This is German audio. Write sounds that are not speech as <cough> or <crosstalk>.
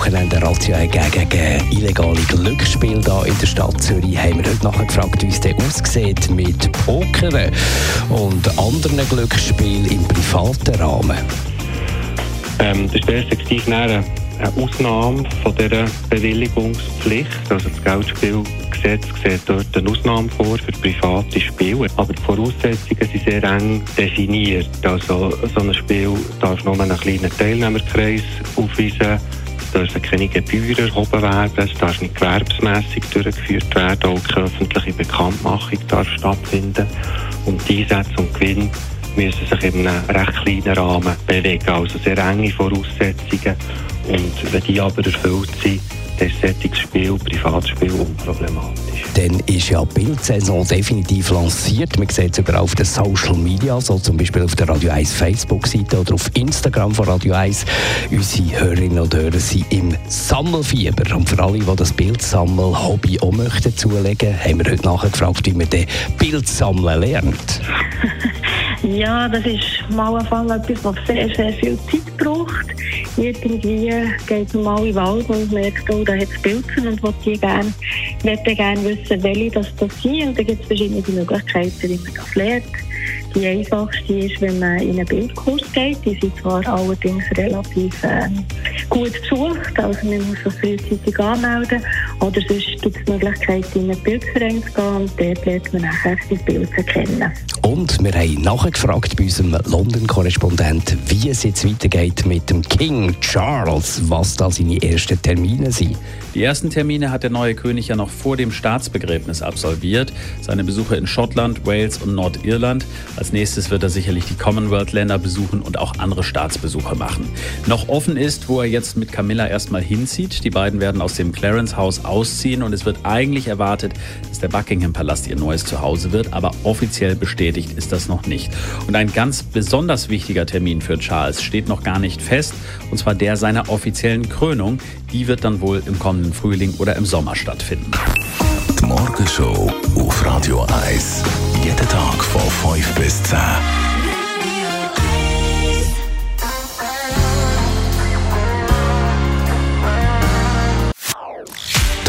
Wochenende Razzia gegen, illegale Glücksspiele hier in der Stadt Zürich haben wir heute nachgefragt, wie es denn aussieht mit Pokern und anderen Glücksspielen im privaten Rahmen. Ähm, das ist perspektiv eine Ausnahme von dieser Bewilligungspflicht. Also das Geldspielgesetz sieht dort eine Ausnahme vor für private Spiele. Aber die Voraussetzungen sind sehr eng definiert. Also so ein Spiel darf nur einen kleinen Teilnehmerkreis aufweisen. Es dürfen keine Gebühren erhoben werden, es darf nicht gewerbsmässig durchgeführt werden, auch keine öffentliche Bekanntmachung darf stattfinden. Und die Einsätze und Gewinn müssen sich in einem recht kleinen Rahmen bewegen, also sehr enge Voraussetzungen. Und wenn die aber erfüllt sind, dann ist solches Spiel, Privatspiel, unproblematisch. Dann ist ja die Bildsaison definitiv lanciert. Man sieht es sogar auf den Social Media, so zum Beispiel auf der Radio 1 Facebook-Seite oder auf Instagram von Radio 1. Unsere Hörerinnen und Hörer sind im Sammelfieber. Und für alle, die das Bildsammel-Hobby auch möchten zulegen, haben wir heute nachgefragt, wie man den Bildsammeln lernt. <laughs> Ja, das ist mal ein Fall etwas, was sehr, sehr viel Zeit braucht. Irgendwie geht man mal in den Wald und merkt, oh, da hat es Pilze und will die gerne, möchte gerne wissen, welche das, das sind. Und da gibt es verschiedene Möglichkeiten, wie man das lernt. Die einfachste ist, wenn man in einen Bildkurs geht. Die sind zwar allerdings relativ äh, gut besucht, also man muss sich frühzeitig anmelden. Oder sonst gibt es die Möglichkeit, in einen Bildverein zu gehen und dort lernt man nachher die Bilder kennen. Und wir haben nachgefragt bei unserem London-Korrespondent, wie es jetzt weitergeht mit dem King Charles, was da seine ersten Termine sind. Die ersten Termine hat der neue König ja noch vor dem Staatsbegräbnis absolviert. Seine Besuche in Schottland, Wales und Nordirland. Als nächstes wird er sicherlich die Commonwealth-Länder besuchen und auch andere Staatsbesuche machen. Noch offen ist, wo er jetzt mit Camilla erstmal hinzieht. Die beiden werden aus dem Clarence-Haus ausziehen und es wird eigentlich erwartet, dass der Buckingham-Palast ihr neues Zuhause wird, aber offiziell bestätigt ist das noch nicht. Und ein ganz besonders wichtiger Termin für Charles steht noch gar nicht fest, und zwar der seiner offiziellen Krönung. Die wird dann wohl im kommenden Frühling oder im Sommer stattfinden. Die Morgenshow auf Radio 1. Jeden Tag von 5 bis 10.